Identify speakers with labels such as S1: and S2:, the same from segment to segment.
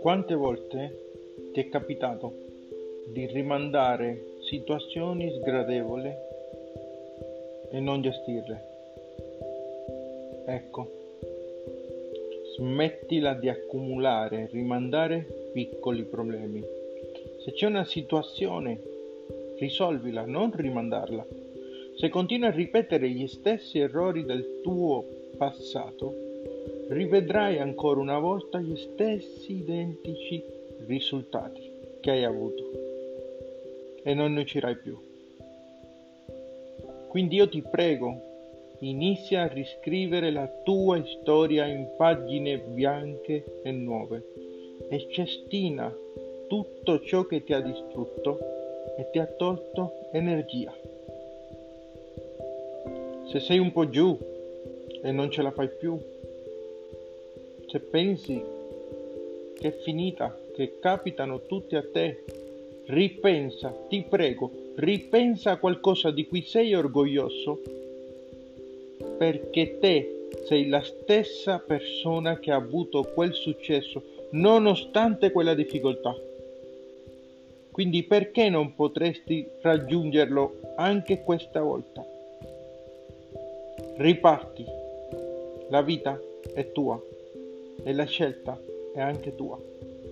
S1: Quante volte ti è capitato di rimandare situazioni sgradevoli e non gestirle? Ecco, smettila di accumulare rimandare piccoli problemi. Se c'è una situazione, risolvila, non rimandarla. Se continui a ripetere gli stessi errori del tuo passato, rivedrai ancora una volta gli stessi identici risultati che hai avuto e non ne uscirai più. Quindi io ti prego, inizia a riscrivere la tua storia in pagine bianche e nuove e cestina tutto ciò che ti ha distrutto e ti ha tolto energia. Se sei un po' giù e non ce la fai più, se pensi che è finita, che capitano tutti a te, ripensa, ti prego, ripensa a qualcosa di cui sei orgoglioso, perché te sei la stessa persona che ha avuto quel successo, nonostante quella difficoltà. Quindi perché non potresti raggiungerlo anche questa volta? Riparti. La vita è tua e la scelta è anche tua.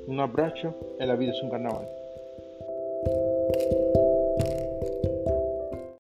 S1: Un abbraccio e la vita su un carnavale.